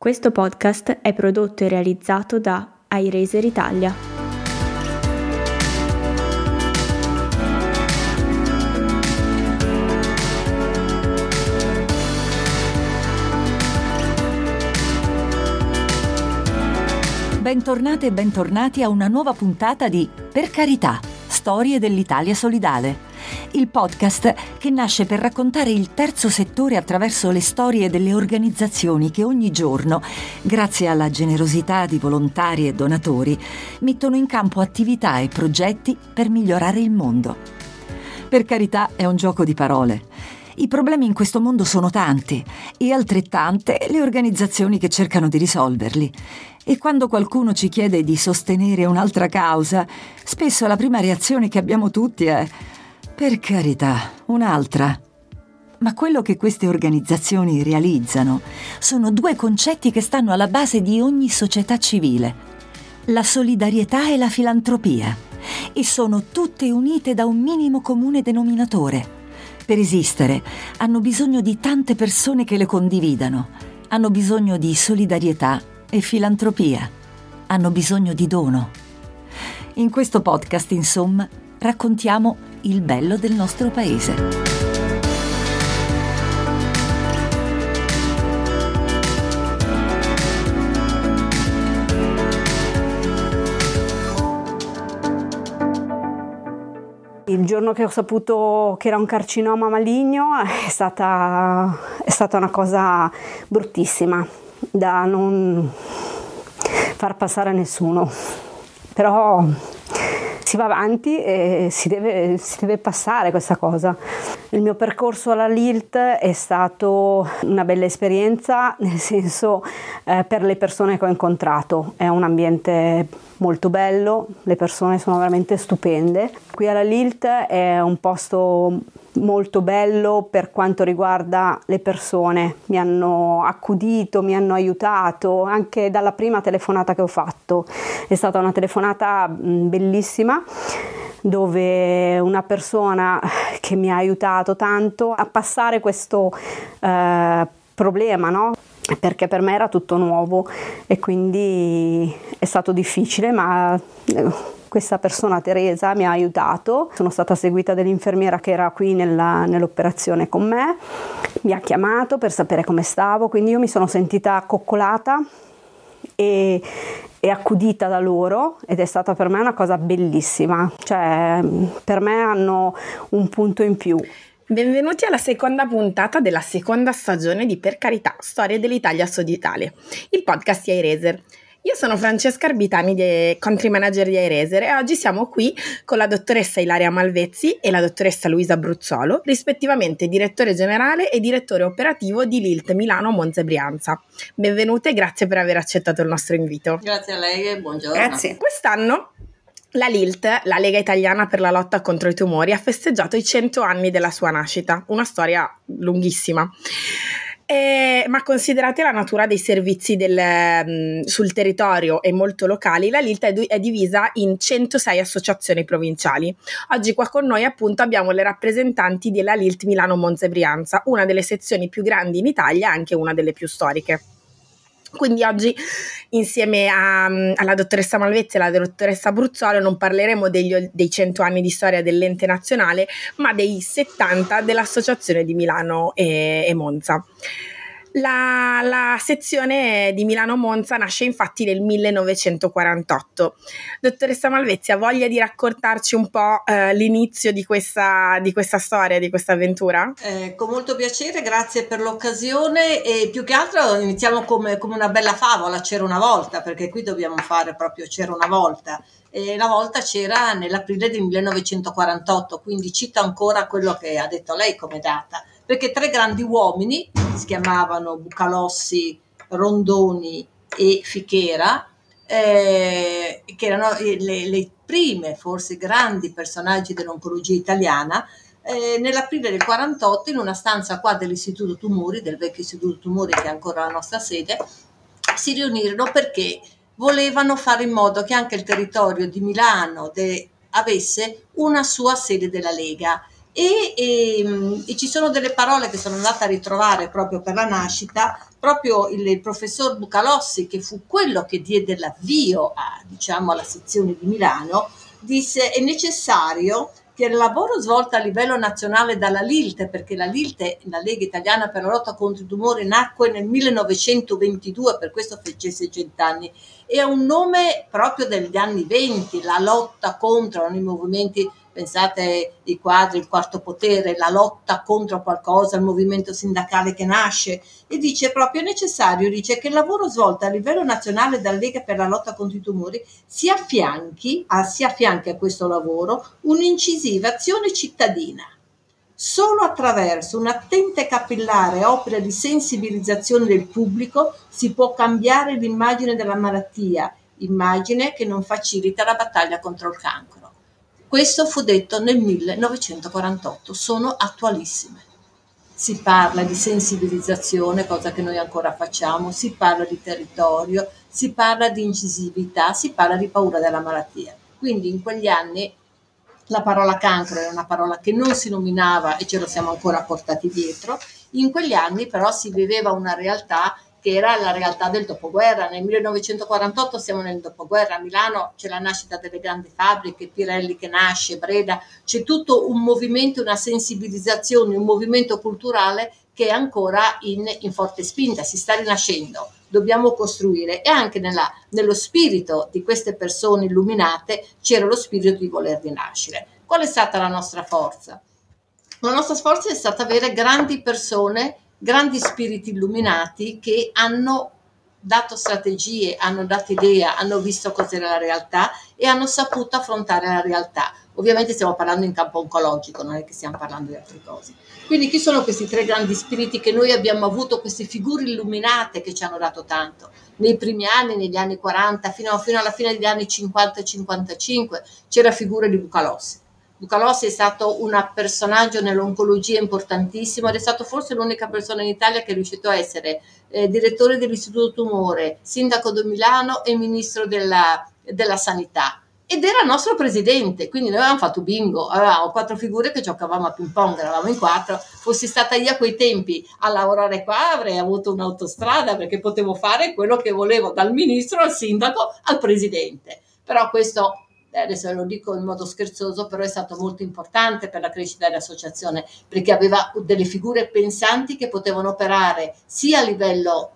Questo podcast è prodotto e realizzato da iRazer Italia. Bentornate e bentornati a una nuova puntata di Per carità, storie dell'Italia solidale il podcast che nasce per raccontare il terzo settore attraverso le storie delle organizzazioni che ogni giorno, grazie alla generosità di volontari e donatori, mettono in campo attività e progetti per migliorare il mondo. Per carità è un gioco di parole. I problemi in questo mondo sono tanti e altrettante le organizzazioni che cercano di risolverli. E quando qualcuno ci chiede di sostenere un'altra causa, spesso la prima reazione che abbiamo tutti è per carità, un'altra. Ma quello che queste organizzazioni realizzano sono due concetti che stanno alla base di ogni società civile. La solidarietà e la filantropia. E sono tutte unite da un minimo comune denominatore. Per esistere hanno bisogno di tante persone che le condividano. Hanno bisogno di solidarietà e filantropia. Hanno bisogno di dono. In questo podcast, insomma, raccontiamo il bello del nostro paese. Il giorno che ho saputo che era un carcinoma maligno è stata, è stata una cosa bruttissima da non far passare a nessuno. Però si va avanti e si deve, si deve passare questa cosa. Il mio percorso alla LILT è stato una bella esperienza, nel senso eh, per le persone che ho incontrato. È un ambiente molto bello, le persone sono veramente stupende. Qui alla LILT è un posto molto bello per quanto riguarda le persone, mi hanno accudito, mi hanno aiutato anche dalla prima telefonata che ho fatto. È stata una telefonata bellissima dove una persona che mi ha aiutato tanto a passare questo eh, problema, no? perché per me era tutto nuovo e quindi è stato difficile, ma eh, questa persona, Teresa, mi ha aiutato. Sono stata seguita dall'infermiera che era qui nella, nell'operazione con me, mi ha chiamato per sapere come stavo, quindi io mi sono sentita coccolata e, e accudita da loro ed è stata per me una cosa bellissima. Cioè, per me hanno un punto in più. Benvenuti alla seconda puntata della seconda stagione di Per carità, storie dell'Italia soditale, il podcast di iRazer. Io sono Francesca Arbitani, country manager di iRazer e oggi siamo qui con la dottoressa Ilaria Malvezzi e la dottoressa Luisa Bruzzolo, rispettivamente direttore generale e direttore operativo di Lilt Milano Monza Brianza. Benvenute e grazie per aver accettato il nostro invito. Grazie a lei e buongiorno. Grazie. Quest'anno la LILT, la Lega Italiana per la lotta contro i tumori, ha festeggiato i 100 anni della sua nascita, una storia lunghissima. Eh, ma considerate la natura dei servizi del, mm, sul territorio e molto locali, la LILT è, è, divisa in 106 associazioni provinciali. Oggi qua con noi appunto abbiamo le rappresentanti della LILT Milano Monza e Brianza, una delle sezioni più grandi in Italia e anche una delle più storiche. Quindi oggi insieme a, alla dottoressa Malvezzi e alla dottoressa Bruzzolo non parleremo degli, dei 100 anni di storia dell'ente nazionale, ma dei 70 dell'Associazione di Milano e, e Monza. La, la, sezione di Milano-Monza nasce infatti nel 1948. Dottoressa Malvezzi, voglia di raccontarci un po' eh, l'inizio di questa, di questa, storia, di questa avventura? Eh, con molto piacere, grazie per l'occasione e più che altro iniziamo come, come una bella favola, c'era una volta, perché qui dobbiamo fare proprio c'era una volta e la volta c'era nell'aprile del 1948, quindi cito ancora quello che ha detto lei come data perché tre grandi uomini, si chiamavano Bucalossi, Rondoni e Fichera, eh, che erano le, le, prime, forse grandi personaggi dell'oncologia italiana, eh, nell'aprile del 48 in una stanza qua dell'Istituto Tumori, del vecchio Istituto Tumori che è ancora la nostra sede, si riunirono perché volevano fare in modo che anche il territorio di Milano de, avesse una sua sede della Lega e, e, ehm, e, ci sono delle parole che sono andata a ritrovare proprio per la nascita, proprio il, il, professor Bucalossi, che fu quello che diede l'avvio a, diciamo, alla sezione di Milano, disse è necessario che il lavoro svolto a livello nazionale dalla LILT, perché la LILT, la Lega Italiana per la lotta contro i tumori, nacque nel 1922, per questo fece 600 anni, e ha un nome proprio degli anni 20, la lotta contro i movimenti pensate i quadri, il quarto potere, la lotta contro qualcosa, il movimento sindacale che nasce e dice proprio necessario, dice che il lavoro svolto a livello nazionale dalla Lega per la lotta contro i tumori si affianchi a, si affianchi a questo lavoro un'incisiva azione cittadina. Solo attraverso un'attenta e capillare opera di sensibilizzazione del pubblico si può cambiare l'immagine della malattia, immagine che non facilita la battaglia contro il cancro. Questo fu detto nel 1948, sono attualissime. Si parla di sensibilizzazione, cosa che noi ancora facciamo, si parla di territorio, si parla di incisività, si parla di paura della malattia. Quindi in quegli anni la parola cancro era una parola che non si nominava e ce lo siamo ancora portati dietro. In quegli anni però si viveva una realtà che era la realtà del dopoguerra. Nel 1948 siamo nel dopoguerra, a Milano c'è la nascita delle grandi fabbriche, Pirelli che nasce, Breda, c'è tutto un movimento, una sensibilizzazione, un movimento culturale che è ancora in, in forte spinta, si sta rinascendo. Dobbiamo costruire e anche nella, nello spirito di queste persone illuminate c'era lo spirito di voler rinascere. Qual è stata la nostra forza? La nostra forza è stata avere grandi persone grandi spiriti illuminati che hanno dato strategie, hanno dato idea, hanno visto cos'era la realtà e hanno saputo affrontare la realtà. Ovviamente stiamo parlando in campo oncologico, non è che stiamo parlando di altre cose. Quindi chi sono questi tre grandi spiriti che noi abbiamo avuto, queste figure illuminate che ci hanno dato tanto? Nei primi anni, negli anni 40, fino, fino alla fine degli anni 50 e 55, c'era figura di Bucalossi Bucalossi è stato un personaggio nell'oncologia importantissimo ed è stato forse l'unica persona in Italia che è riuscito a essere eh, direttore dell'Istituto Tumore, sindaco di Milano e ministro della, della sanità. Ed era il nostro presidente, quindi noi avevamo fatto bingo, avevamo quattro figure che giocavamo a ping pong, eravamo in quattro. Fossi stata io a quei tempi a lavorare qua avrei avuto un'autostrada perché potevo fare quello che volevo, dal ministro al sindaco al presidente. Però questo adesso lo dico in modo scherzoso, però è stato molto importante per la crescita dell'associazione perché aveva delle figure pensanti che potevano operare sia a livello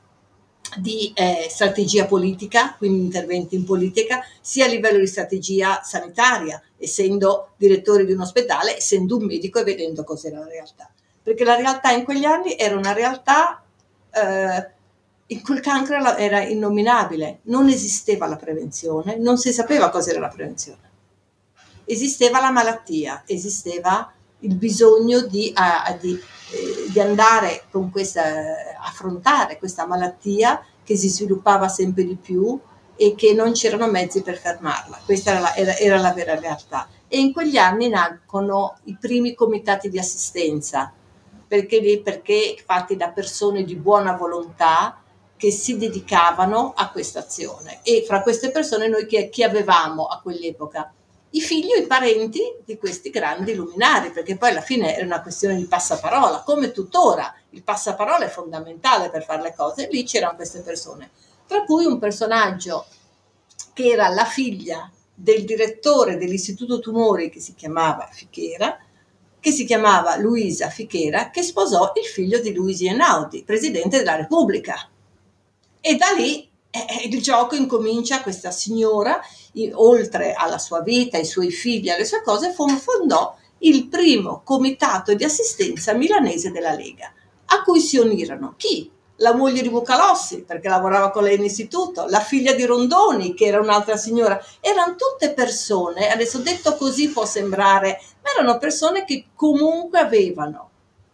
di eh, strategia politica, quindi interventi in politica, sia a livello di strategia sanitaria, essendo direttore di un ospedale, essendo un medico e vedendo cos'era la realtà. Perché la realtà in quegli anni era una realtà eh, quel cancro era innominabile, non esisteva la prevenzione, non si sapeva cos'era la prevenzione. Esisteva la malattia, esisteva il bisogno di, a, di, eh, di andare con questa, affrontare questa malattia che si sviluppava sempre di più e che non c'erano mezzi per fermarla. Questa era la, era, era la vera realtà. E in quegli anni nascono i primi comitati di assistenza, perché, perché fatti da persone di buona volontà che si dedicavano a questa azione e fra queste persone noi chi, chi avevamo a quell'epoca? I figli o i parenti di questi grandi luminari, perché poi alla fine era una questione di passaparola, come tuttora il passaparola è fondamentale per fare le cose, lì c'erano queste persone, tra cui un personaggio che era la figlia del direttore dell'Istituto Tumori che si chiamava Fichera, che si chiamava Luisa Fichera, che sposò il figlio di Luigi Einaudi, presidente della Repubblica. E da lì eh, il gioco incomincia questa signora, oltre alla sua vita, ai suoi figli, alle sue cose, fondò il primo comitato di assistenza milanese della Lega, a cui si unirono chi? La moglie di Bucalossi, perché lavorava con lei in istituto, la figlia di Rondoni, che era un'altra signora, erano tutte persone, adesso detto così può sembrare, ma erano persone che comunque avevano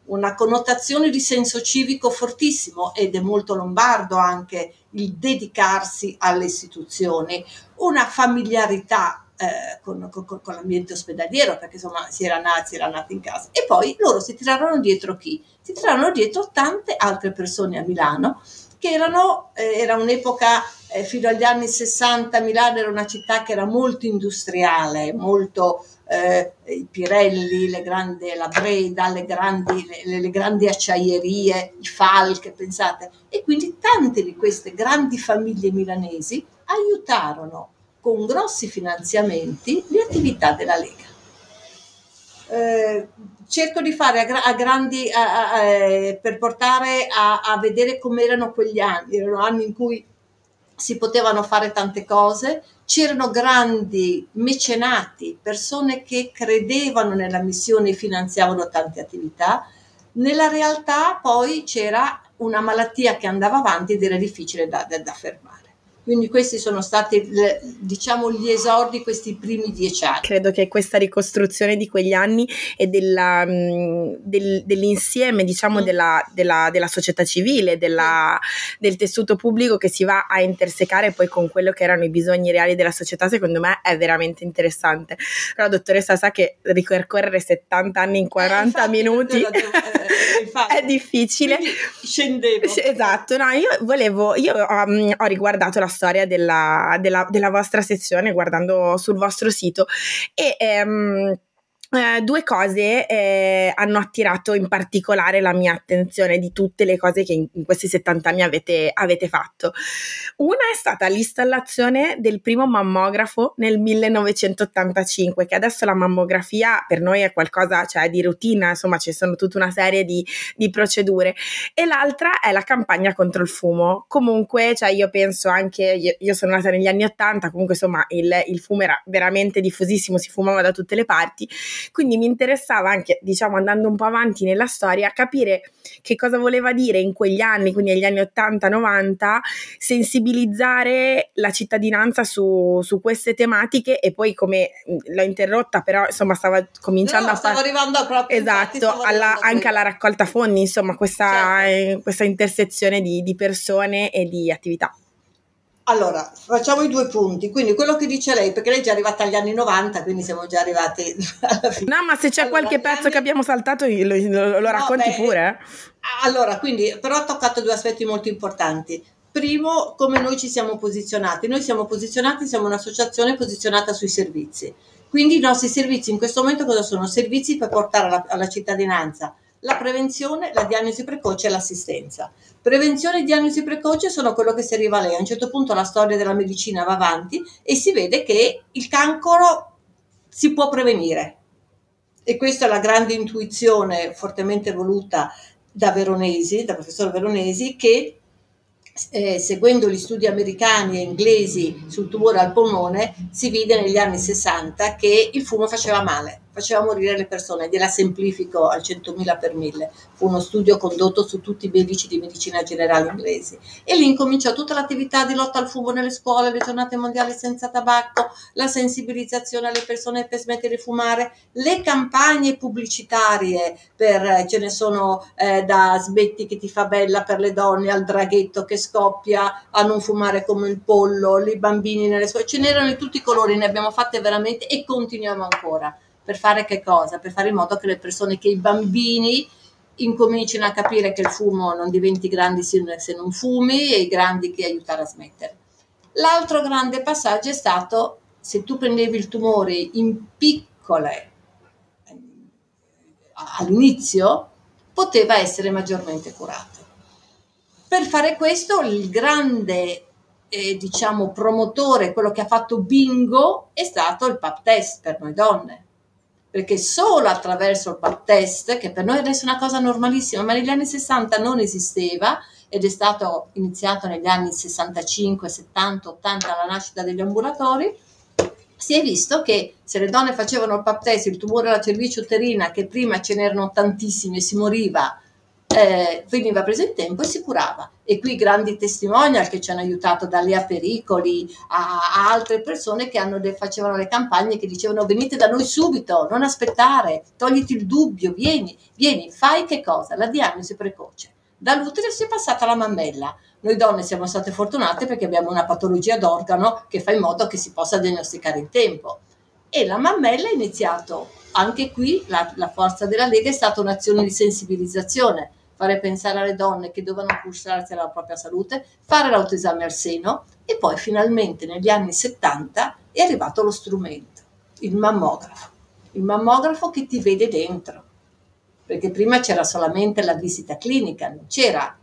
una connotazione di senso civico fortissimo ed è molto lombardo anche il dedicarsi alle istituzioni, una familiarità eh, con, con, con, l'ambiente ospedaliero, perché insomma si era, nati, si era nati in casa. E poi loro si tirarono dietro chi? Si tirarono dietro tante altre persone a Milano che erano, eh, era un'epoca eh, fino agli anni 60 Milano era una città che era molto industriale, molto eh, i Pirelli, le grandi, la Breda, le grandi, le, le grandi acciaierie, i Falk, pensate. E quindi tante di queste grandi famiglie milanesi aiutarono con grossi finanziamenti le attività della Lega. Eh, cerco di fare a, a grandi a, a, eh, per portare a, vedere come erano quegli anni, erano anni in cui si potevano fare tante cose, c'erano grandi mecenati, persone che credevano nella missione e finanziavano tante attività. Nella realtà poi c'era una malattia che andava avanti ed era difficile da, da, da fermare. Quindi questi sono stati, diciamo, gli esordi questi primi dieci anni. Credo che questa ricostruzione di quegli anni e della, mm, del, dell'insieme, diciamo, mm. della, della, della, società civile, della, del tessuto pubblico che si va a intersecare poi con quello che erano i bisogni reali della società, secondo me è veramente interessante. Però, dottoressa, sa che ripercorrere 70 anni in 40 eh, infatti, minuti devo, eh, è difficile. Scendevo. Esatto, no, io volevo, io um, ho riguardato la storia della, della, della vostra sezione guardando sul vostro sito. E ehm, eh, due cose eh, hanno attirato in particolare la mia attenzione di tutte le cose che in, in questi 70 anni avete, avete, fatto. Una è stata l'installazione del primo mammografo nel 1985, che adesso la mammografia per noi è qualcosa cioè, di routine, insomma ci sono tutta una serie di, di, procedure. E l'altra è la campagna contro il fumo. Comunque, cioè, io penso anche, io, io, sono nata negli anni 80, comunque insomma il, il fumo era veramente diffusissimo, si fumava da tutte le parti quindi mi interessava anche, diciamo, andando un po' avanti nella storia, capire che cosa voleva dire in quegli anni, quindi negli anni 80-90, sensibilizzare la cittadinanza su, su, queste tematiche e poi come l'ho interrotta, però insomma stava cominciando no, a fare... Stavo arrivando proprio... Esatto, alla, anche alla raccolta fondi, insomma, questa, certo. eh, questa intersezione di, di persone e di attività. Allora, facciamo i due punti. Quindi quello che dice lei, perché lei è già arrivata agli anni 90, quindi siamo già arrivati alla fine. No, ma se c'è allora, qualche pezzo anni... che abbiamo saltato, lo, lo, lo racconti beh, pure. Allora, quindi, però ha toccato due aspetti molto importanti. Primo, come noi ci siamo posizionati. Noi siamo posizionati, siamo un'associazione posizionata sui servizi. Quindi i nostri servizi in questo momento cosa sono? Servizi per portare alla, alla cittadinanza la prevenzione, la diagnosi precoce e l'assistenza. Prevenzione e diagnosi precoce sono quello che si arriva a lei. A un certo punto la storia della medicina va avanti e si vede che il cancro si può prevenire. E questa è la grande intuizione fortemente voluta da Veronesi, da professor Veronesi, che eh, seguendo gli studi americani e inglesi sul tumore al polmone, si vide negli anni 60 che il fumo faceva male faceva morire le persone, gliela semplifico al 100.000 per mille, fu uno studio condotto su tutti i medici di medicina generale inglesi. E lì incominciò tutta l'attività di lotta al fumo nelle scuole, le giornate mondiali senza tabacco, la sensibilizzazione alle persone per smettere di fumare, le campagne pubblicitarie per, ce ne sono eh, da smetti che ti fa bella per le donne al draghetto che scoppia a non fumare come il pollo, i bambini nelle scuole, ce n'erano di tutti i colori, ne abbiamo fatte veramente e continuiamo ancora per fare che cosa? Per fare in modo che le persone, che i bambini incomincino a capire che il fumo non diventi grandi se non fumi e i grandi che aiutare a smettere. L'altro grande passaggio è stato se tu prendevi il tumore in piccole all'inizio poteva essere maggiormente curato. Per fare questo il grande eh, diciamo promotore, quello che ha fatto bingo è stato il pap test per noi donne perché solo attraverso il test, che per noi adesso è una cosa normalissima, ma negli anni 60 non esisteva ed è stato iniziato negli anni 65, 70, 80 la nascita degli ambulatori, si è visto che se le donne facevano il pap test, il tumore alla cervice uterina, che prima ce n'erano tantissimi e si moriva eh, veniva preso in tempo e si curava. E qui grandi testimonial che ci hanno aiutato da Lea Pericoli a, a altre persone che hanno, facevano le campagne che dicevano venite da noi subito, non aspettare, togliti il dubbio, vieni, vieni, fai che cosa? La diagnosi precoce. Dall'utero si è passata alla mammella. Noi donne siamo state fortunate perché abbiamo una patologia d'organo che fa in modo che si possa diagnosticare in tempo. E la mammella ha iniziato, anche qui la, la forza della Lega è stata un'azione di sensibilizzazione fare pensare alle donne che dovevano curarsi alla propria salute, fare l'autoesame al seno e poi finalmente negli anni 70 è arrivato lo strumento, il mammografo. Il mammografo che ti vede dentro, perché prima c'era solamente la visita clinica, non c'era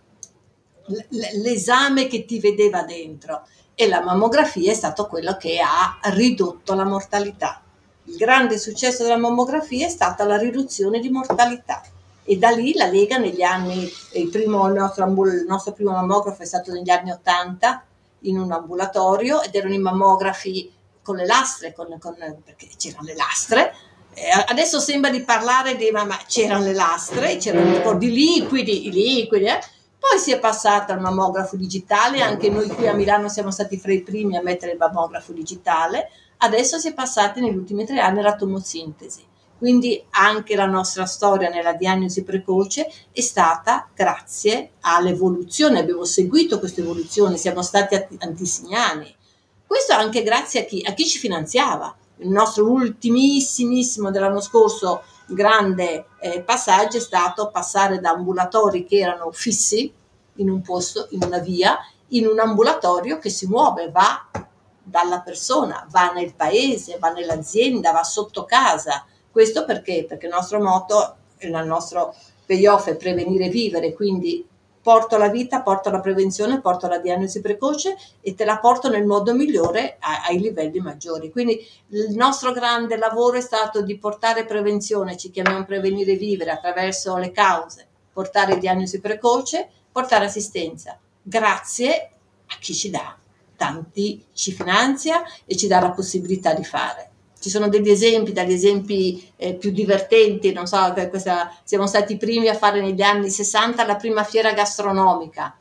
l'esame che ti vedeva dentro e la mammografia è stato quello che ha ridotto la mortalità. Il grande successo della mammografia è stata la riduzione di mortalità e da lì la Lega negli anni, il, primo, il, nostro, il nostro primo mammografo è stato negli anni 80 in un ambulatorio ed erano i mammografi con le lastre, con, con, perché c'erano le lastre. Eh, adesso sembra di parlare di, ma, c'erano le lastre, c'erano di liquidi, i liquidi, eh? Poi si è passata al mammografo digitale, anche noi qui a Milano siamo stati fra i primi a mettere il mammografo digitale, adesso si è passati negli ultimi tre anni alla tomosintesi. Quindi anche la nostra storia nella diagnosi precoce è stata grazie all'evoluzione, abbiamo seguito questa evoluzione, siamo stati antisignani. Questo anche grazie a chi, a chi ci finanziava. Il nostro ultimissimissimo dell'anno scorso grande eh, passaggio è stato passare da ambulatori che erano fissi in un posto, in una via, in un ambulatorio che si muove, va dalla persona, va nel paese, va nell'azienda, va sotto casa. Questo perché? Perché il nostro motto, il nostro payoff è prevenire e vivere, quindi porto la vita, porto la prevenzione, porto la diagnosi precoce e te la porto nel modo migliore ai livelli maggiori. Quindi il nostro grande lavoro è stato di portare prevenzione, ci chiamiamo prevenire e vivere attraverso le cause, portare diagnosi precoce, portare assistenza. Grazie a chi ci dà, tanti ci finanzia e ci dà la possibilità di fare ci sono degli esempi, dagli esempi eh, più divertenti, non so, questa, siamo stati i primi a fare negli anni 60 la prima fiera gastronomica,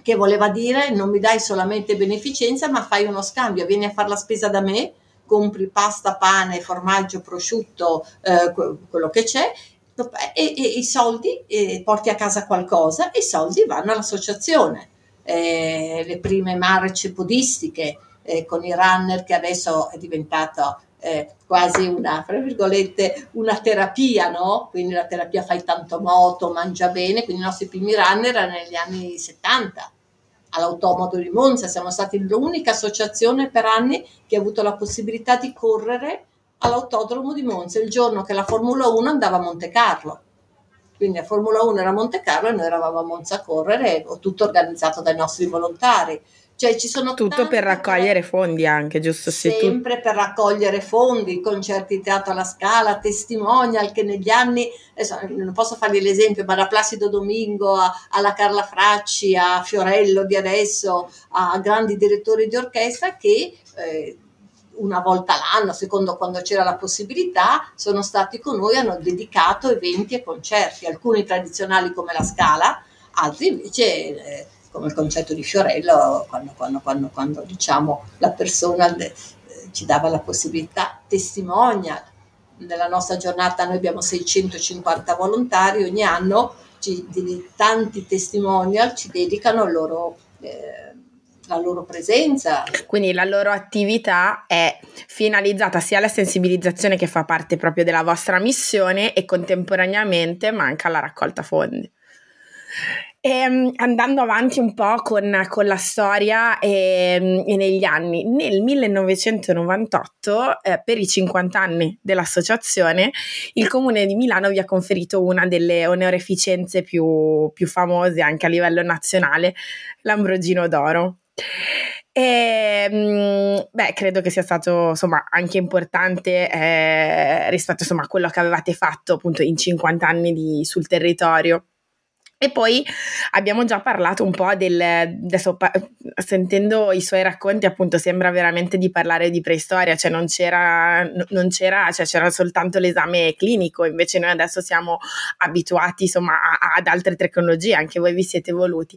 che voleva dire non mi dai solamente beneficenza, ma fai uno scambio, vieni a fare la spesa da me, compri pasta, pane, formaggio, prosciutto, eh, quello che c'è, e, e, i soldi, e porti a casa qualcosa e i soldi vanno all'associazione. Eh, le prime marce podistiche eh, con i runner che adesso è diventato eh, quasi una, fra virgolette, una terapia, no? Quindi la terapia fai tanto moto, mangia bene, quindi i nostri primi runner erano negli anni 70 all'automoto di Monza, siamo stati l'unica associazione per anni che ha avuto la possibilità di correre all'autodromo di Monza il giorno che la Formula 1 andava a Monte Carlo. Quindi la Formula 1 era a Monte Carlo e noi eravamo a Monza a correre, tutto organizzato dai nostri volontari. Cioè ci sono Tutto per raccogliere fondi anche, giusto? Sempre tu... per raccogliere fondi, concerti teatro alla Scala, testimonial che negli anni, adesso non posso fargli l'esempio, ma da Placido Domingo a, alla Carla Fracci, a Fiorello di adesso, a grandi direttori di orchestra che... Eh, una volta l'anno, secondo quando c'era la possibilità, sono stati con noi, hanno dedicato eventi e concerti, alcuni tradizionali come la Scala, altri invece eh, come il concetto di Fiorello, quando, quando, quando, quando diciamo, la persona eh, ci dava la possibilità, testimonia. Nella nostra giornata noi abbiamo 650 volontari, ogni anno ci, di, tanti testimonial ci dedicano loro... Eh, la loro presenza. Quindi la loro attività è finalizzata sia alla sensibilizzazione che fa parte proprio della vostra missione e contemporaneamente manca la raccolta fondi. E, ehm, andando avanti un po' con, con la storia e, ehm, e, negli anni, nel 1998, eh, per i 50 anni dell'associazione, il comune di Milano vi ha conferito una delle onoreficenze più, più famose anche a livello nazionale, l'Ambrogino d'Oro. E, ehm, beh, credo che sia stato insomma anche importante eh, rispetto insomma, a quello che avevate fatto appunto in 50 anni di, sul territorio. E poi abbiamo già parlato un po' del, adesso pa- sentendo i suoi racconti appunto sembra veramente di parlare di preistoria, cioè non c'era, non c'era, cioè c'era soltanto l'esame clinico, invece noi adesso siamo abituati insomma a, ad altre tecnologie, anche voi vi siete evoluti.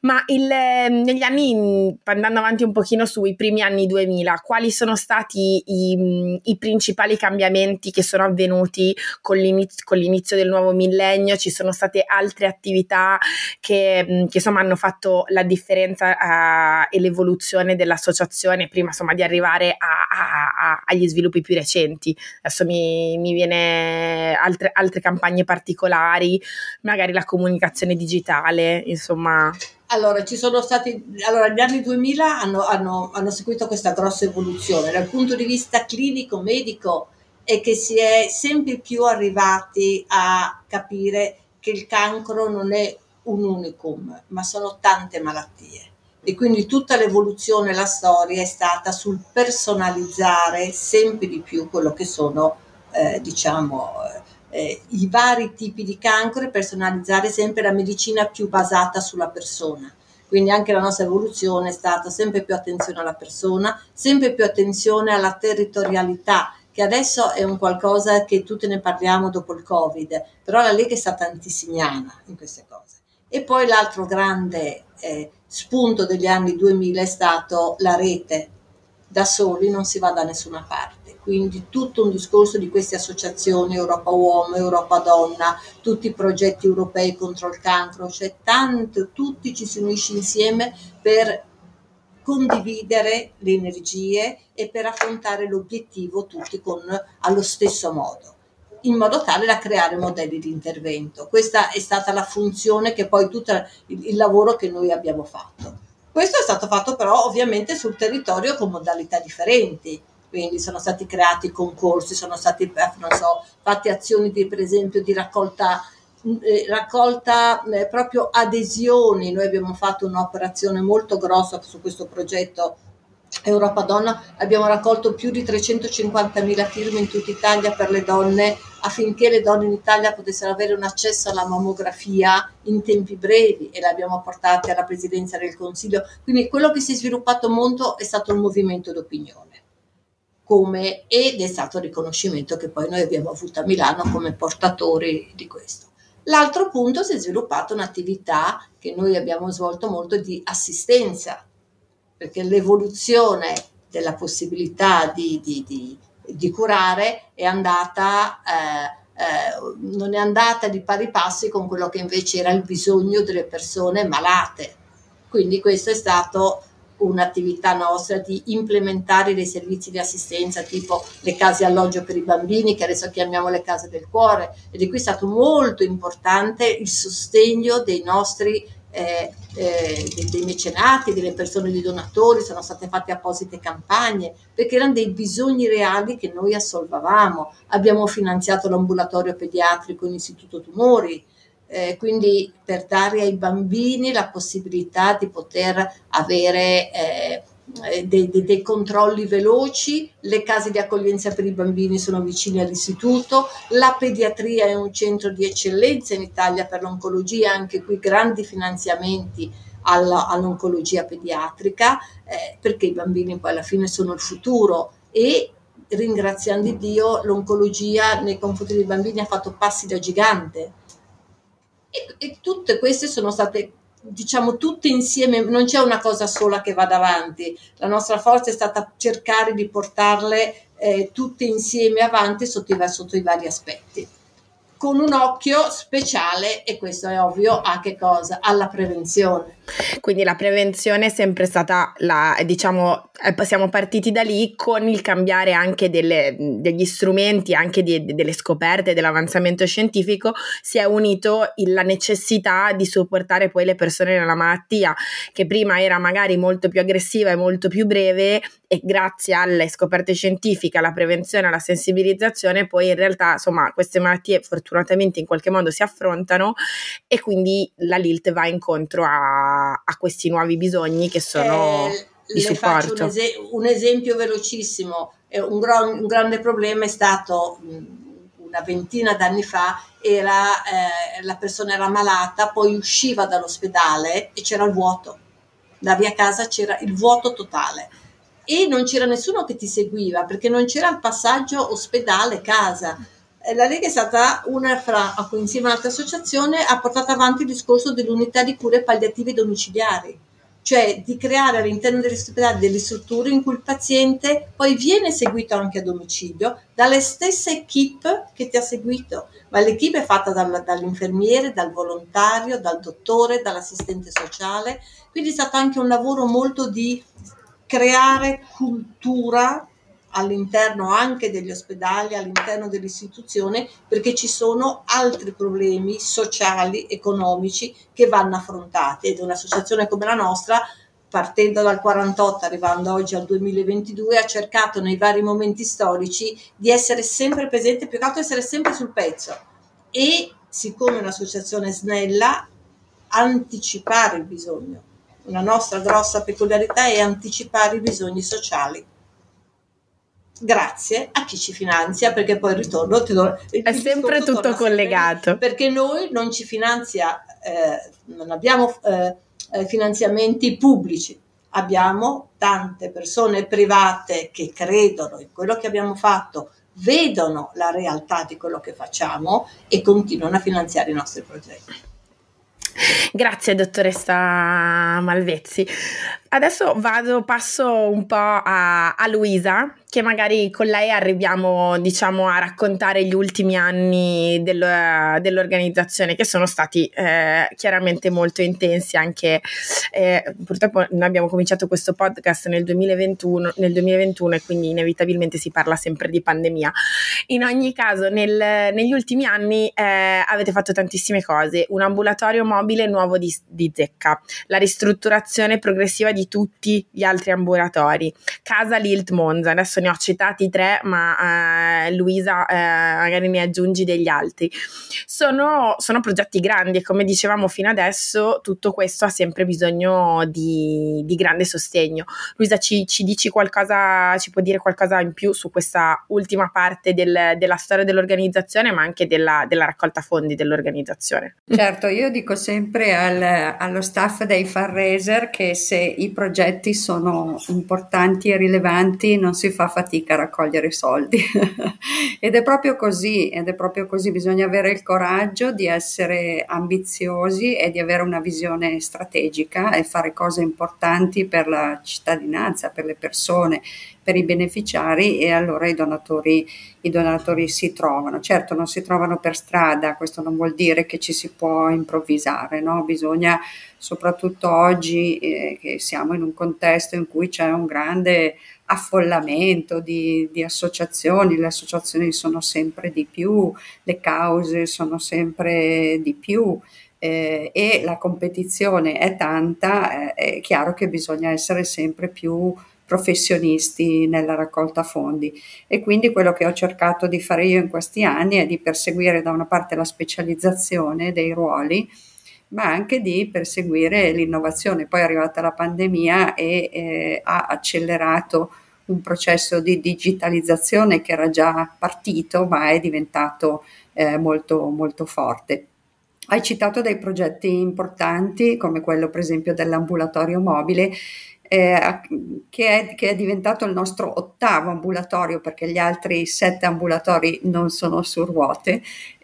Ma il, negli anni, andando avanti un pochino sui primi anni 2000, quali sono stati i, i principali cambiamenti che sono avvenuti con l'inizio, con l'inizio del nuovo millennio? Ci sono state altre attività? Attività che, che insomma hanno fatto la differenza uh, e l'evoluzione dell'associazione prima insomma di arrivare a, a, a, agli sviluppi più recenti. Adesso mi, mi viene altre, altre campagne particolari, magari la comunicazione digitale, insomma. Allora, ci sono stati, allora, gli anni 2000 hanno, hanno, hanno seguito questa grossa evoluzione dal punto di vista clinico, medico, è che si è sempre più arrivati a capire che il cancro non è un unicum, ma sono tante malattie. E quindi tutta l'evoluzione, la storia è stata sul personalizzare sempre di più quello che sono, eh, diciamo, eh, i vari tipi di cancro e personalizzare sempre la medicina più basata sulla persona. Quindi anche la nostra evoluzione è stata sempre più attenzione alla persona, sempre più attenzione alla territorialità, che adesso è un qualcosa che tutti ne parliamo dopo il Covid, però la Lega è stata antisignana in queste cose. E poi l'altro grande eh, spunto degli anni 2000 è stato la rete. Da soli non si va da nessuna parte. Quindi tutto un discorso di queste associazioni, Europa Uomo, Europa Donna, tutti i progetti europei contro il cancro, cioè tanto, tutti ci si unisce insieme per condividere le energie e per affrontare l'obiettivo tutti con, allo stesso modo in modo tale da creare modelli di intervento. Questa è stata la funzione che poi tutto il, lavoro che noi abbiamo fatto. Questo è stato fatto però ovviamente sul territorio con modalità differenti, quindi sono stati creati concorsi, sono state eh, so, fatte azioni di, per esempio di raccolta, raccolta eh, proprio adesioni, noi abbiamo fatto un'operazione molto grossa su questo progetto Europa Donna abbiamo raccolto più di 350.000 firme in tutta Italia per le donne affinché le donne in Italia potessero avere un accesso alla mammografia in tempi brevi e le abbiamo portate alla presidenza del Consiglio. Quindi quello che si è sviluppato molto è stato un movimento d'opinione come, ed è stato il riconoscimento che poi noi abbiamo avuto a Milano come portatori di questo. L'altro punto si è sviluppata un'attività che noi abbiamo svolto molto di assistenza perché l'evoluzione della possibilità di, di, di, di curare è andata, eh, eh, non è andata di pari passi con quello che invece era il bisogno delle persone malate. Quindi questo è stato un'attività nostra di implementare dei servizi di assistenza tipo le case alloggio per i bambini che adesso chiamiamo le case del cuore di qui è stato molto importante il sostegno dei nostri eh, eh, dei mecenati, delle persone, dei donatori, sono state fatte apposite campagne perché erano dei bisogni reali che noi assolvavamo. Abbiamo finanziato l'ambulatorio pediatrico in Istituto Tumori, eh, quindi per dare ai bambini la possibilità di poter avere eh, eh, dei, dei, dei, controlli veloci, le case di accoglienza per i bambini sono vicine all'istituto, la pediatria è un centro di eccellenza in Italia per l'oncologia, anche qui grandi finanziamenti alla, all'oncologia pediatrica, eh, perché i bambini poi alla fine sono il futuro. E ringraziando Dio l'oncologia nei confronti dei bambini ha fatto passi da gigante. E, e tutte queste sono state diciamo tutte insieme, non c'è una cosa sola che vada avanti, la nostra forza è stata cercare di portarle eh, tutte insieme avanti sotto i, sotto i vari aspetti con un occhio speciale, e questo è ovvio, a che cosa? Alla prevenzione. Quindi la prevenzione è sempre stata la, diciamo, siamo partiti da lì con il cambiare anche delle, degli strumenti, anche di, delle scoperte, dell'avanzamento scientifico, si è unito la necessità di supportare poi le persone nella malattia, che prima era magari molto più aggressiva e molto più breve, e grazie alle scoperte scientifiche, alla prevenzione, alla sensibilizzazione, poi in realtà, insomma, queste malattie fortunatamente fortunatamente in qualche modo si affrontano e quindi la LILT va incontro a, a questi nuovi bisogni che sono eh, di supporto. Un, es- un, esempio velocissimo, un, gro- un, grande problema è stato una ventina d'anni fa, era, eh, la persona era malata, poi usciva dall'ospedale e c'era il vuoto, da via casa c'era il vuoto totale. E non c'era nessuno che ti seguiva perché non c'era il passaggio ospedale-casa. Eh, la Lega è stata una fra, insieme a un'altra associazione, ha portato avanti il discorso dell'unità di cure palliative domiciliari, cioè di creare all'interno degli ospedali delle strutture in cui il paziente poi viene seguito anche a domicilio dalle stesse equip che ti ha seguito, ma l'equipe è fatta dal, dall'infermiere, dal volontario, dal dottore, dall'assistente sociale, quindi è stato anche un lavoro molto di creare cultura all'interno anche degli ospedali, all'interno dell'istituzione, perché ci sono altri problemi sociali, economici che vanno affrontati ed un'associazione come la nostra partendo dal 48 arrivando oggi al 2022 ha cercato nei vari momenti storici di essere sempre presente, più che altro essere sempre sul pezzo e siccome è un'associazione snella anticipare il bisogno. Una nostra grossa peculiarità è anticipare i bisogni sociali grazie a chi ci finanzia, perché poi il ritorno ti do, il è sempre tutto collegato. Perché noi non ci finanzia, eh, non abbiamo eh, eh, finanziamenti pubblici, abbiamo tante persone private che credono in quello che abbiamo fatto, vedono la realtà di quello che facciamo e continuano a finanziare i nostri progetti. Grazie dottoressa Malvezzi. Adesso vado, passo un po' a, a Luisa, che magari con lei arriviamo diciamo, a raccontare gli ultimi anni del, dell'organizzazione che sono stati eh, chiaramente molto intensi anche eh, purtroppo noi abbiamo cominciato questo podcast nel 2021, nel 2021 e quindi inevitabilmente si parla sempre di pandemia. In ogni caso nel, negli ultimi anni eh, avete fatto tantissime cose. Un ambulatorio mobile nuovo di, di zecca. La ristrutturazione progressiva di tutti gli altri ambulatori casa Lilt Monza adesso ne ho citati tre, ma eh, Luisa eh, magari ne aggiungi degli altri. Sono, sono, progetti grandi e come dicevamo fino adesso tutto questo ha sempre bisogno di, di grande sostegno. Luisa ci, ci, dici qualcosa, ci può dire qualcosa in più su questa ultima parte del, della storia dell'organizzazione ma anche della, della, raccolta fondi dell'organizzazione? Certo, io dico sempre al, allo staff dei fundraiser che se i progetti sono importanti e rilevanti non si fa fatica a raccogliere soldi. ed è proprio così, ed è proprio così, bisogna avere il coraggio di essere ambiziosi e di avere una visione strategica e fare cose importanti per la cittadinanza, per le persone, per i beneficiari e allora i donatori, i donatori si trovano. Certo non si trovano per strada, questo non vuol dire che ci si può improvvisare, no? bisogna soprattutto oggi eh, che siamo in un contesto in cui c'è un grande affollamento di, di, associazioni, le associazioni sono sempre di più, le cause sono sempre di più eh, e la competizione è tanta, eh, è chiaro che bisogna essere sempre più professionisti nella raccolta fondi e quindi quello che ho cercato di fare io in questi anni è di perseguire da una parte la specializzazione dei ruoli ma anche di perseguire l'innovazione. Poi è arrivata la pandemia e eh, ha accelerato un processo di digitalizzazione che era già partito, ma è diventato eh, molto, molto forte. Hai citato dei progetti importanti come quello per esempio dell'ambulatorio mobile eh, che, è, che, è, diventato il nostro ottavo ambulatorio perché gli altri sette ambulatori non sono su ruote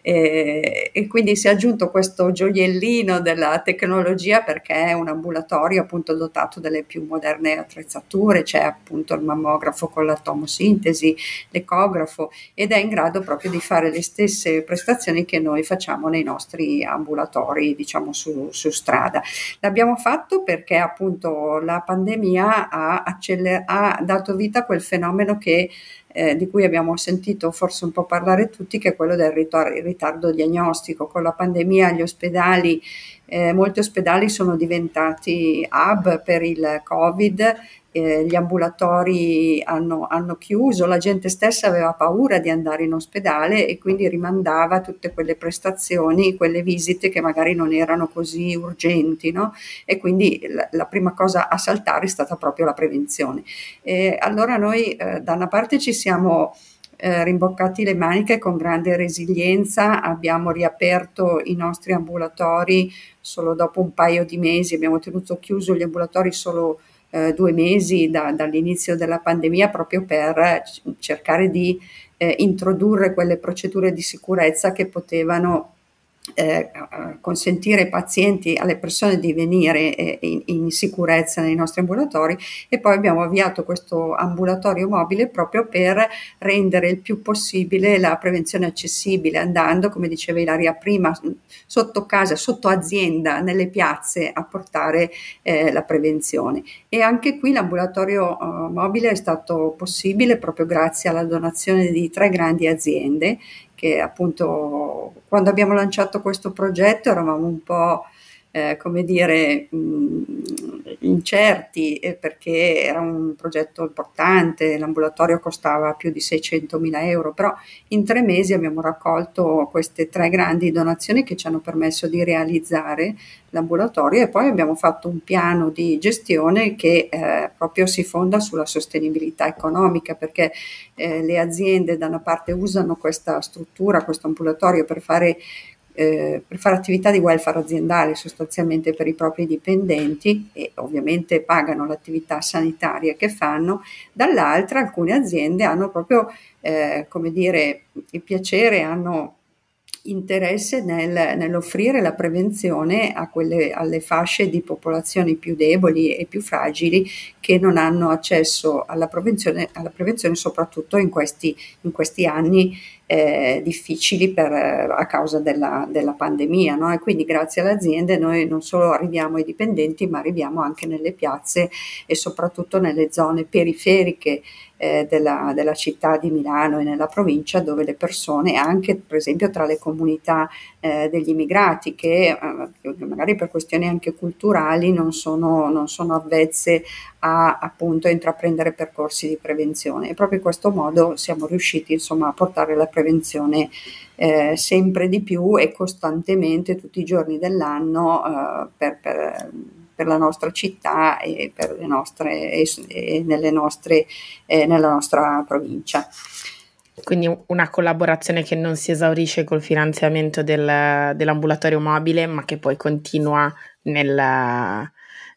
e, e, quindi si è aggiunto questo gioiellino della tecnologia perché è un ambulatorio appunto dotato delle più moderne attrezzature, c'è appunto il mammografo con la tomosintesi, l'ecografo ed è in grado proprio di fare le stesse prestazioni che noi facciamo nei nostri ambulatori, diciamo su, su strada. L'abbiamo fatto perché appunto la pandemia ha, acceler- ha dato vita a quel fenomeno che eh, di cui abbiamo sentito forse un po' parlare tutti, che è quello del ritar- ritardo diagnostico. Con la pandemia gli ospedali, eh, molti ospedali sono diventati hub per il Covid eh, gli ambulatori hanno, hanno, chiuso, la gente stessa aveva paura di andare in ospedale e quindi rimandava tutte quelle prestazioni, quelle visite che magari non erano così urgenti, no? E quindi la, la, prima cosa a saltare è stata proprio la prevenzione. E allora noi eh, da una parte ci siamo eh, rimboccati le maniche con grande resilienza, abbiamo riaperto i nostri ambulatori solo dopo un paio di mesi, abbiamo tenuto chiuso gli ambulatori solo eh, due mesi da, dall'inizio della pandemia proprio per cercare di eh, introdurre quelle procedure di sicurezza che potevano eh, consentire ai pazienti, alle persone di venire eh, in, in, sicurezza nei nostri ambulatori e poi abbiamo avviato questo ambulatorio mobile proprio per rendere il più possibile la prevenzione accessibile, andando, come diceva Ilaria prima, sotto casa, sotto azienda, nelle piazze a portare eh, la prevenzione. E anche qui l'ambulatorio uh, mobile è stato possibile proprio grazie alla donazione di tre grandi aziende che appunto quando abbiamo lanciato questo progetto eravamo un po' eh, come dire mh, incerti eh, perché era un progetto importante, l'ambulatorio costava più di 600 mila euro, però in tre mesi abbiamo raccolto queste tre grandi donazioni che ci hanno permesso di realizzare l'ambulatorio e poi abbiamo fatto un piano di gestione che eh, proprio si fonda sulla sostenibilità economica perché eh, le aziende da una parte usano questa struttura, questo ambulatorio per fare eh, per fare attività di welfare aziendale sostanzialmente per i propri dipendenti e ovviamente pagano l'attività sanitaria che fanno, dall'altra alcune aziende hanno proprio eh, come dire il piacere, hanno interesse nel, nell'offrire la prevenzione quelle, alle fasce di popolazioni più deboli e più fragili che non hanno accesso alla prevenzione, alla prevenzione soprattutto in questi, in questi anni eh, difficili per, a causa della, della pandemia. No? E quindi grazie alle aziende noi non solo arriviamo ai dipendenti ma arriviamo anche nelle piazze e soprattutto nelle zone periferiche eh, della, della, città di Milano e nella provincia dove le persone, anche per esempio tra le comunità eh, degli immigrati che, eh, magari per questioni anche culturali non sono, non sono avvezze a appunto intraprendere percorsi di prevenzione. E proprio in questo modo siamo riusciti insomma a portare la prevenzione eh, sempre di più e costantemente tutti i giorni dell'anno eh, per, per per la nostra città e, nostre, e nelle nostre, eh, nella nostra provincia. Quindi una collaborazione che non si esaurisce col finanziamento del, dell'ambulatorio mobile, ma che poi continua nel,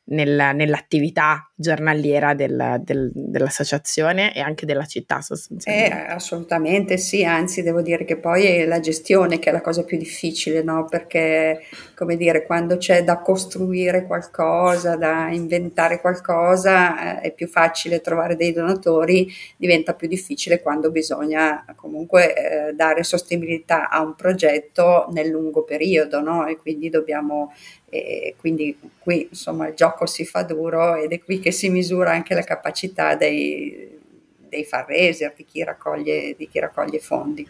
nel, nell'attività giornaliera del, del, dell'associazione e anche della città sostanzialmente. Eh, assolutamente sì, anzi devo dire che poi è la gestione che è la cosa più difficile, no? perché come dire, quando c'è da costruire qualcosa, da inventare qualcosa, eh, è più facile trovare dei donatori, diventa più difficile quando bisogna comunque eh, dare sostenibilità a un progetto nel lungo periodo no? e quindi dobbiamo e quindi qui insomma il gioco si fa duro ed è qui che si misura anche la capacità dei, dei fundraiser, di chi raccoglie, di chi raccoglie fondi.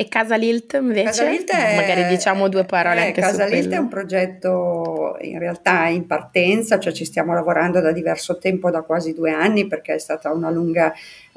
E Casa Lilt invece? Casa Lilt è, Magari diciamo due parole eh, anche Casa su Lilt è un progetto in realtà in partenza, cioè ci stiamo lavorando da diverso tempo, da quasi due anni, perché è stata una lunga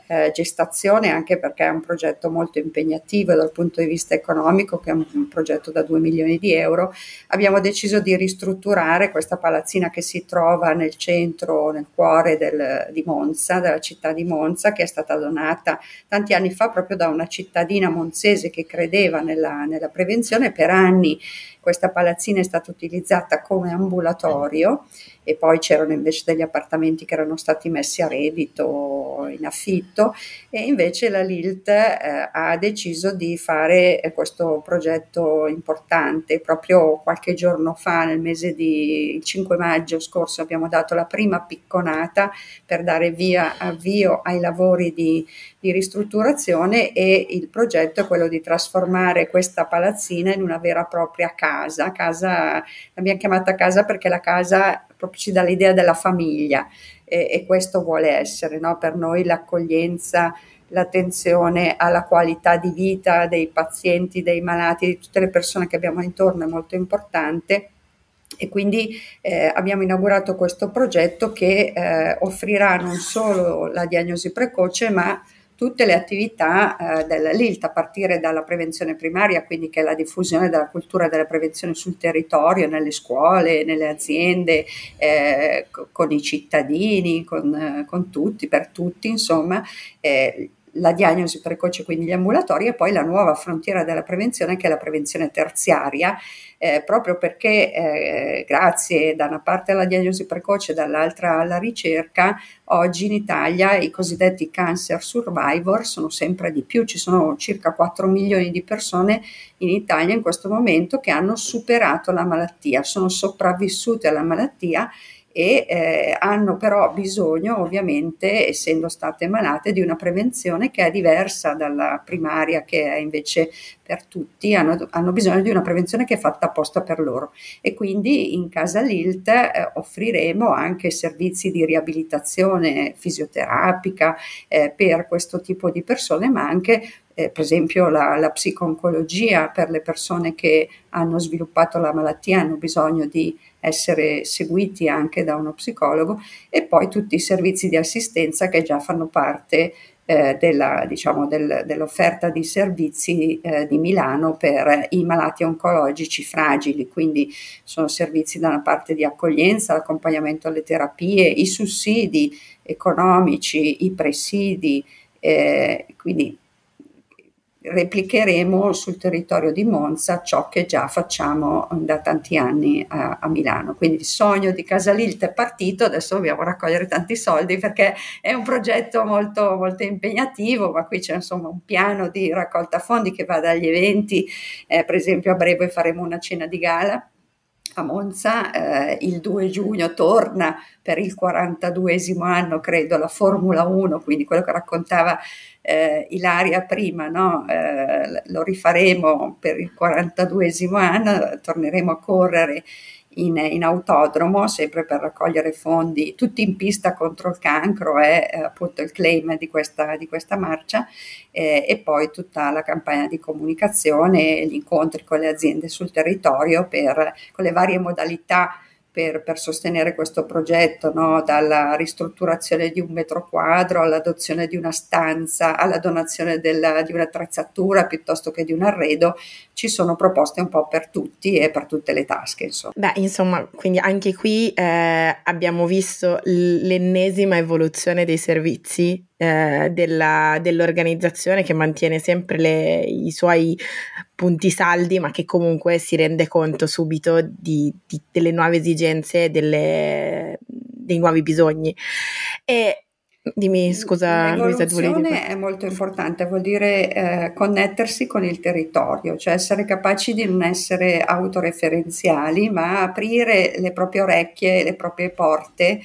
eh, gestazione, anche perché è un progetto molto impegnativo dal punto di vista economico, che è un, un progetto da 2 milioni di euro, abbiamo deciso di ristrutturare questa palazzina che si trova nel centro, nel cuore del, di Monza, della città di Monza, che è stata donata tanti anni fa proprio da una cittadina monzese che credeva nella, nella prevenzione per anni questa palazzina è stata utilizzata come ambulatorio e poi c'erano invece degli appartamenti che erano stati messi a reddito in affitto e invece la LILT eh, ha deciso di fare eh, questo progetto importante. Proprio qualche giorno fa, nel mese di 5 maggio scorso, abbiamo dato la prima picconata per dare via avvio ai lavori di, di ristrutturazione e il progetto è quello di trasformare questa palazzina in una vera e propria casa. casa l'abbiamo chiamata casa perché la casa proprio ci dà l'idea della famiglia e, e questo vuole essere no? per noi l'accoglienza, l'attenzione alla qualità di vita dei pazienti, dei malati, di tutte le persone che abbiamo intorno è molto importante e quindi eh, abbiamo inaugurato questo progetto che eh, offrirà non solo la diagnosi precoce ma tutte le attività eh, dell'ILT a partire dalla prevenzione primaria, quindi che è la diffusione della cultura della prevenzione sul territorio, nelle scuole, nelle aziende, eh, con i cittadini, con, con, tutti, per tutti, insomma. Eh, la diagnosi precoce, quindi gli ambulatori, e poi la nuova frontiera della prevenzione che è la prevenzione terziaria, eh, proprio perché eh, grazie da una parte alla diagnosi precoce e dall'altra alla ricerca, oggi in Italia i cosiddetti cancer survivor sono sempre di più, ci sono circa 4 milioni di persone in Italia in questo momento che hanno superato la malattia, sono sopravvissute alla malattia e eh, hanno però bisogno ovviamente, essendo state malate, di una prevenzione che è diversa dalla primaria che è invece per tutti, hanno, hanno bisogno di una prevenzione che è fatta apposta per loro. E quindi in casa LILT eh, offriremo anche servizi di riabilitazione fisioterapica eh, per questo tipo di persone, ma anche eh, per esempio la, la psiconcologia per le persone che hanno sviluppato la malattia, hanno bisogno di essere seguiti anche da uno psicologo e poi tutti i servizi di assistenza che già fanno parte eh, della, diciamo, del, dell'offerta di servizi eh, di Milano per i malati oncologici fragili, quindi sono servizi da una parte di accoglienza, l'accompagnamento alle terapie, i sussidi economici, i presidi, eh, quindi replicheremo sul territorio di Monza ciò che già facciamo da tanti anni a, a Milano. Quindi il sogno di Casalilt è partito, adesso dobbiamo raccogliere tanti soldi perché è un progetto molto, molto impegnativo, ma qui c'è insomma un piano di raccolta fondi che va dagli eventi, eh, per esempio a breve faremo una cena di gala a Monza, eh, il 2 giugno torna per il 42esimo anno, credo, la Formula 1, quindi quello che raccontava eh, Ilaria prima, no? eh, lo rifaremo per il 42esimo anno, torneremo a correre in, in, autodromo, sempre per raccogliere fondi, tutti in pista contro il cancro è eh, appunto il claim di questa, di questa marcia eh, e poi tutta la campagna di comunicazione, gli incontri con le aziende sul territorio per, con le varie modalità per, per, sostenere questo progetto, no? dalla ristrutturazione di un metro quadro all'adozione di una stanza, alla donazione della, di un'attrezzatura piuttosto che di un arredo, ci sono proposte un po' per tutti e per tutte le tasche. Insomma. Beh, insomma, quindi anche qui eh, abbiamo visto l'ennesima evoluzione dei servizi eh, della, dell'organizzazione che mantiene sempre le, i suoi punti saldi, ma che comunque si rende conto subito di, di, delle nuove esigenze, delle, dei nuovi bisogni. E Dimmi scusa Luisa, dire? è molto importante, vuol dire eh, connettersi con il territorio, cioè essere capaci di non essere autoreferenziali, ma aprire le proprie orecchie, le proprie porte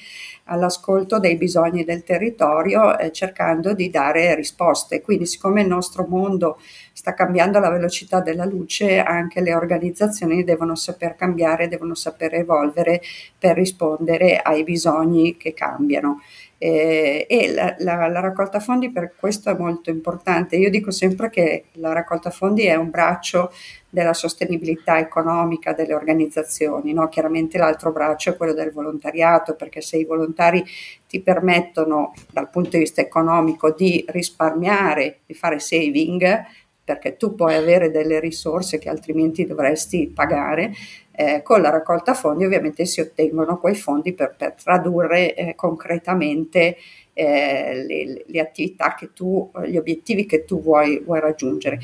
all'ascolto dei bisogni del territorio eh, cercando di dare risposte. Quindi siccome il nostro mondo sta cambiando alla velocità della luce, anche le organizzazioni devono saper cambiare, devono saper evolvere per rispondere ai bisogni che cambiano. Eh, e la, la, la, raccolta fondi per questo è molto importante. Io dico sempre che la raccolta fondi è un braccio della sostenibilità economica delle organizzazioni, no? chiaramente l'altro braccio è quello del volontariato, perché se i volontari ti permettono dal punto di vista economico di risparmiare, di fare saving, perché tu puoi avere delle risorse che altrimenti dovresti pagare, eh, con la raccolta fondi ovviamente si ottengono quei fondi per, per tradurre eh, concretamente eh, le, le, attività che tu, gli obiettivi che tu vuoi, vuoi raggiungere.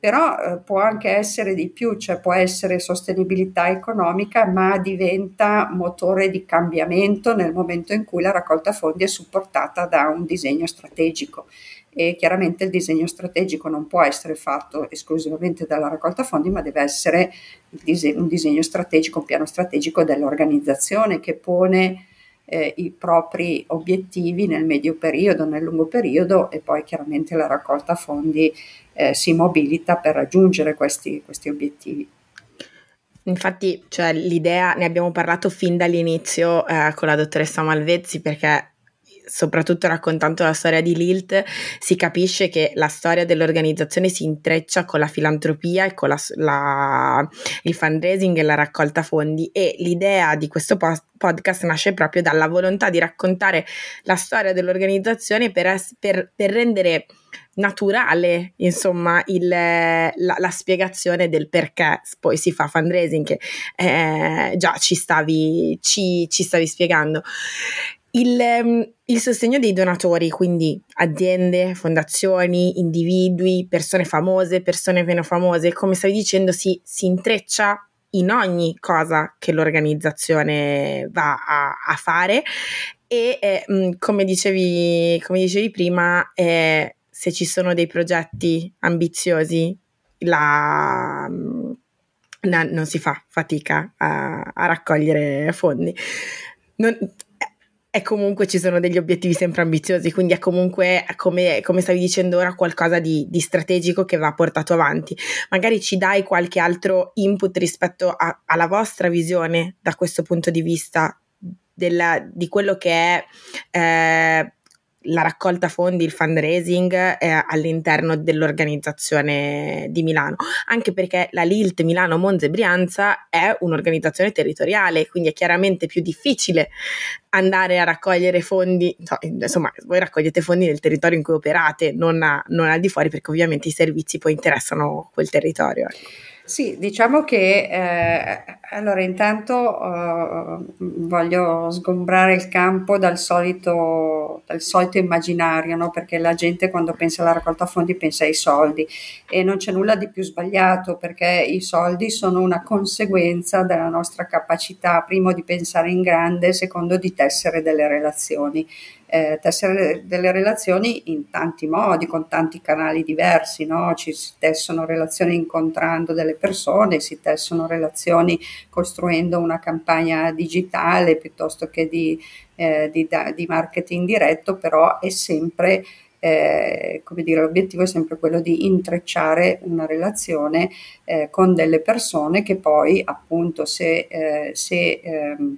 Però eh, può anche essere di più, cioè può essere sostenibilità economica, ma diventa motore di cambiamento nel momento in cui la raccolta fondi è supportata da un disegno strategico e chiaramente il disegno strategico non può essere fatto esclusivamente dalla raccolta fondi, ma deve essere un disegno strategico, un piano strategico dell'organizzazione che pone eh, i propri obiettivi nel medio periodo, nel lungo periodo e poi chiaramente la raccolta fondi eh, si mobilita per raggiungere questi, questi obiettivi. Infatti, cioè, l'idea, ne abbiamo parlato fin dall'inizio eh, con la dottoressa Malvezzi perché soprattutto raccontando la storia di Lilt, si capisce che la storia dell'organizzazione si intreccia con la filantropia e con la, la, il fundraising e la raccolta fondi e l'idea di questo post- podcast nasce proprio dalla volontà di raccontare la storia dell'organizzazione per, es- per, per rendere naturale, insomma, il, la, la, spiegazione del perché poi si fa fundraising, che eh, già ci stavi, ci, ci stavi spiegando. Il, ehm, il, sostegno dei donatori, quindi aziende, fondazioni, individui, persone famose, persone meno famose, come stavi dicendo, si, si intreccia in ogni cosa che l'organizzazione va a, a fare e eh, come, dicevi, come dicevi prima, eh, se ci sono dei progetti ambiziosi, la, la, non si fa fatica a, a raccogliere fondi. Non, è comunque ci sono degli obiettivi sempre ambiziosi, quindi è comunque, come, come stavi dicendo ora, qualcosa di, di, strategico che va portato avanti. Magari ci dai qualche altro input rispetto a, alla vostra visione da questo punto di vista della, di quello che è eh, la raccolta fondi, il fundraising eh, all'interno dell'organizzazione di Milano, anche perché la LILT Milano Monza e Brianza è un'organizzazione territoriale, quindi è chiaramente più difficile andare a raccogliere fondi, no, insomma voi raccogliete fondi nel territorio in cui operate, non, a, non al di fuori perché ovviamente i servizi poi interessano quel territorio. Ecco. Sì, diciamo che eh, allora intanto eh, voglio sgombrare il campo dal solito, dal solito immaginario, no? perché la gente quando pensa alla raccolta fondi pensa ai soldi e non c'è nulla di più sbagliato perché i soldi sono una conseguenza della nostra capacità, primo di pensare in grande, secondo di tessere delle relazioni eh, tessere delle relazioni in tanti modi, con tanti canali diversi, no? ci si tessono relazioni incontrando delle persone, si tessono relazioni costruendo una campagna digitale piuttosto che di, eh, di, di marketing diretto, però è sempre eh, come dire, l'obiettivo è sempre quello di intrecciare una relazione eh, con delle persone che poi appunto se, eh, se ehm,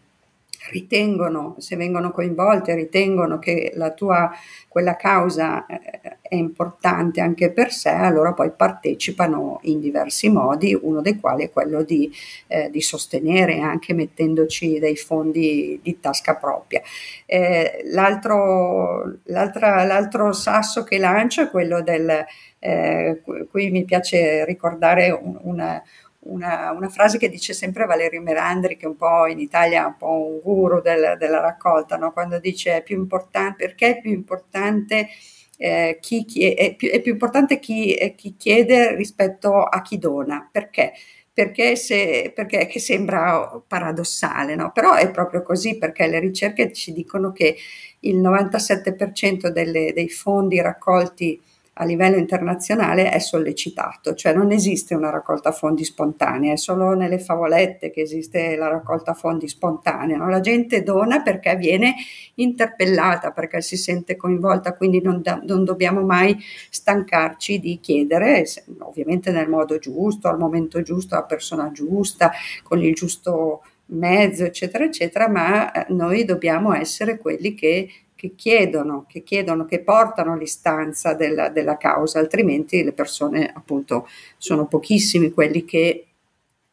ritengono, se vengono coinvolte, ritengono che la tua, quella causa eh, è importante anche per sé, allora poi partecipano in diversi modi, uno dei quali è quello di, eh, di sostenere anche mettendoci dei fondi di tasca propria. Eh, l'altro, l'altro sasso che lancio è quello del, eh, qui mi piace ricordare un, una, una, una, frase che dice sempre Valerio Merandri, che un po' in Italia è un po' un guru del, della raccolta, no? quando dice è più importante, perché è più importante eh, chi, chi è, più, è, più, importante chi, eh, chi, chiede rispetto a chi dona, perché? Perché, se, perché che sembra paradossale, no? però è proprio così perché le ricerche ci dicono che il 97% delle, dei fondi raccolti a livello internazionale è sollecitato, cioè non esiste una raccolta fondi spontanea, è solo nelle favolette che esiste la raccolta fondi spontanea. No? La gente dona perché viene interpellata, perché si sente coinvolta, quindi non, da, non dobbiamo mai stancarci di chiedere, ovviamente nel modo giusto, al momento giusto, alla persona giusta, con il giusto mezzo, eccetera, eccetera, ma eh, noi dobbiamo essere quelli che che chiedono, che chiedono, che portano l'istanza della, della causa, altrimenti le persone appunto sono pochissimi quelli che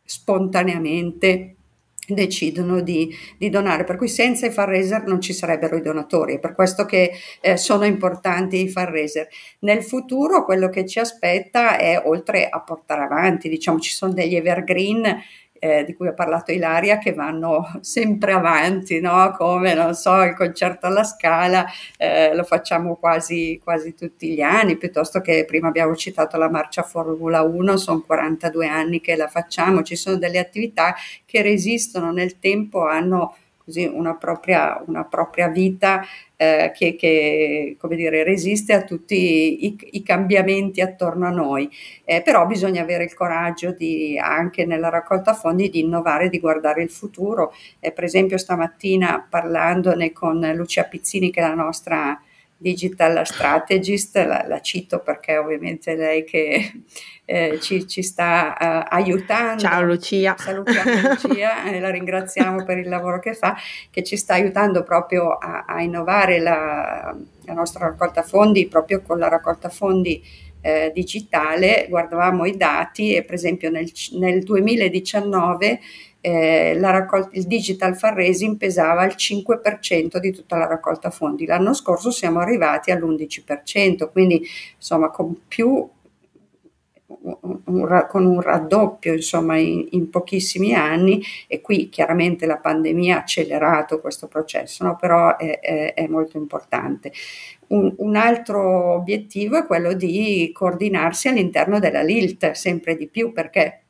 spontaneamente decidono di, di, donare, per cui senza i fundraiser non ci sarebbero i donatori, è per questo che eh, sono importanti i fundraiser. Nel futuro quello che ci aspetta è, oltre a portare avanti, diciamo ci sono degli evergreen eh, di cui ha parlato Ilaria che vanno sempre avanti, no? come non so, il concerto alla scala eh, lo facciamo quasi, quasi tutti gli anni, piuttosto che prima abbiamo citato la marcia Formula 1, sono 42 anni che la facciamo, ci sono delle attività che resistono nel tempo, hanno così una propria, una propria vita eh, che, che, dire, resiste a tutti i, i cambiamenti attorno a noi. Eh, però bisogna avere il coraggio di, anche nella raccolta fondi di innovare, di guardare il futuro. Eh, per esempio stamattina parlandone con Lucia Pizzini, che è la nostra digital strategist, la, la cito perché ovviamente è lei che eh, ci, ci, sta uh, aiutando. Ciao Lucia. Salutiamo Lucia e la ringraziamo per il lavoro che fa, che ci sta aiutando proprio a, a innovare la, la, nostra raccolta fondi, proprio con la raccolta fondi eh, digitale. Guardavamo i dati e per esempio nel, nel 2019 eh, raccolta, il digital fundraising pesava il 5% di tutta la raccolta fondi. L'anno scorso siamo arrivati all'11%, quindi insomma con più un, con un raddoppio insomma in, in, pochissimi anni e qui chiaramente la pandemia ha accelerato questo processo, no? però è, è, è, molto importante. Un, un, altro obiettivo è quello di coordinarsi all'interno della LILT sempre di più perché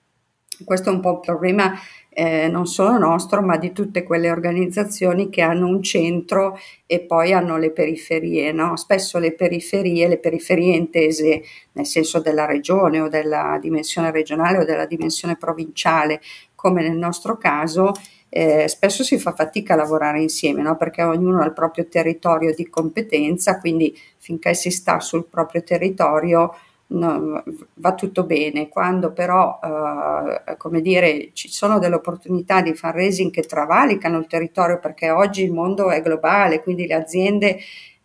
questo è un po' un problema eh, non solo nostro, ma di tutte quelle organizzazioni che hanno un centro e poi hanno le periferie. No? Spesso le periferie, le periferie intese nel senso della regione o della dimensione regionale o della dimensione provinciale, come nel nostro caso, eh, spesso si fa fatica a lavorare insieme, no? perché ognuno ha il proprio territorio di competenza, quindi finché si sta sul proprio territorio no, va tutto bene. Quando però, eh, come dire, ci sono delle opportunità di fundraising che travalicano il territorio, perché oggi il mondo è globale, quindi le aziende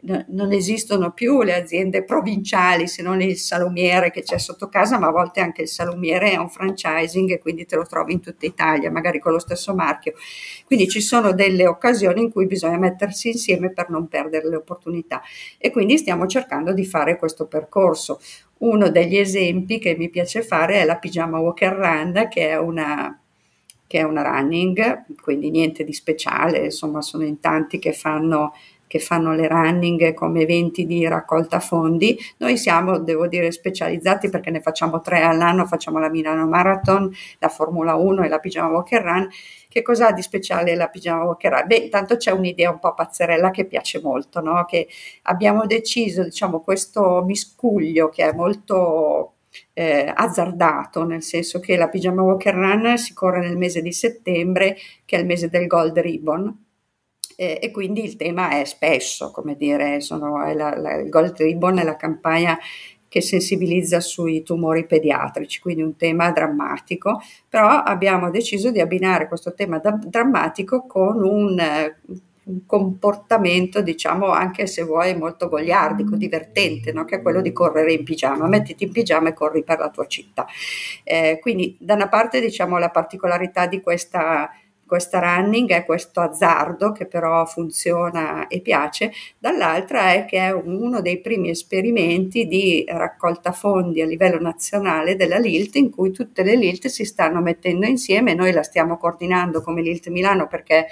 non esistono più le aziende provinciali se non il salumiere che c'è sotto casa, ma a volte anche il salumiere è un franchising e quindi te lo trovi in tutta Italia, magari con lo stesso marchio. Quindi ci sono delle occasioni in cui bisogna mettersi insieme per non perdere le opportunità e quindi stiamo cercando di fare questo percorso. Uno degli esempi che mi piace fare è la Pigiama Walker Run, che è una che è una running, quindi niente di speciale, insomma sono in tanti che fanno che fanno le running come eventi di raccolta fondi. Noi siamo, devo dire, specializzati perché ne facciamo tre all'anno, facciamo la Milano Marathon, la Formula 1 e la Pigiama Walker Run. Che cosa ha di speciale la Pigiama Walker Run? Beh, intanto c'è un'idea un po' pazzerella che piace molto, no? che abbiamo deciso, diciamo, questo miscuglio che è molto eh, azzardato, nel senso che la Pigiama Walker Run si corre nel mese di settembre, che è il mese del Gold Ribbon, e, e quindi il tema è spesso, come dire, sono, la, la, il Gold Ribbon è la campagna che sensibilizza sui tumori pediatrici, quindi un tema drammatico, però abbiamo deciso di abbinare questo tema da- drammatico con un, un, comportamento, diciamo anche se vuoi, molto goliardico, divertente, no? che è quello di correre in pigiama. Mettiti in pigiama e corri per la tua città. Eh, quindi da una parte diciamo la particolarità di questa questa running è questo azzardo che però funziona e piace, dall'altra è che è uno dei primi esperimenti di raccolta fondi a livello nazionale della LILT in cui tutte le LILT si stanno mettendo insieme, noi la stiamo coordinando come LILT Milano perché,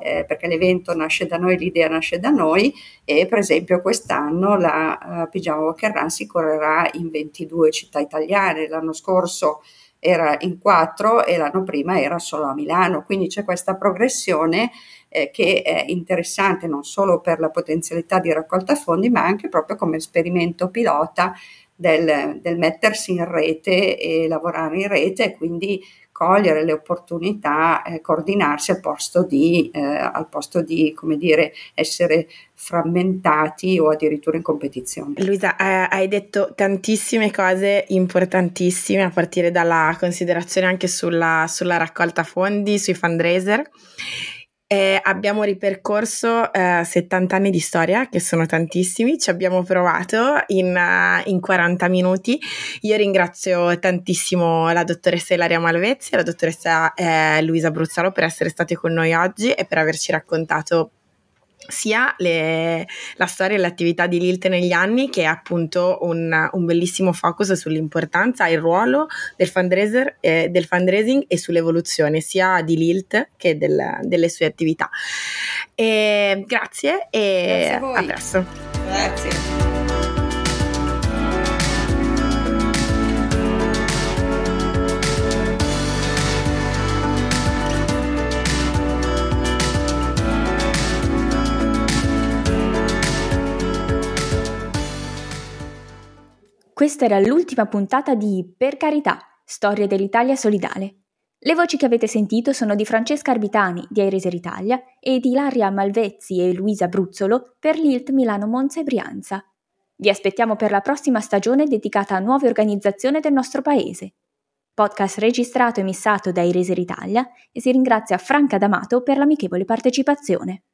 eh, perché l'evento nasce da noi, l'idea nasce da noi e per esempio quest'anno la uh, Pigiama Walker Run si correrà in 22 città italiane, l'anno scorso era in quattro e l'anno prima era solo a Milano, quindi c'è questa progressione eh, che è interessante non solo per la potenzialità di raccolta fondi, ma anche proprio come esperimento pilota del, del mettersi in rete e lavorare in rete e quindi cogliere le opportunità, eh, coordinarsi al posto di, eh, al posto di come dire, essere frammentati o addirittura in competizione. Luisa, eh, hai detto tantissime cose importantissime a partire dalla considerazione anche sulla, sulla raccolta fondi, sui fundraiser eh, abbiamo ripercorso eh, 70 anni di storia, che sono tantissimi, ci abbiamo provato in, uh, in 40 minuti. Io ringrazio tantissimo la dottoressa Ilaria Malvezzi e la dottoressa eh, Luisa Bruzzalo per essere state con noi oggi e per averci raccontato sia le, la storia e l'attività di Lilt negli anni che è appunto un, un bellissimo focus sull'importanza e il ruolo del, fundraiser, eh, del fundraising e sull'evoluzione sia di Lilt che del, delle sue attività. E grazie e grazie a, a presto. Grazie. Questa era l'ultima puntata di Per carità, storie dell'Italia solidale. Le voci che avete sentito sono di Francesca Arbitani di Aireser Italia e di Ilaria Malvezzi e Luisa Bruzzolo per l'ILT Milano Monza e Brianza. Vi aspettiamo per la prossima stagione dedicata a nuove organizzazioni del nostro paese. Podcast registrato e missato da Aireser Italia e si ringrazia Franca D'Amato per l'amichevole partecipazione.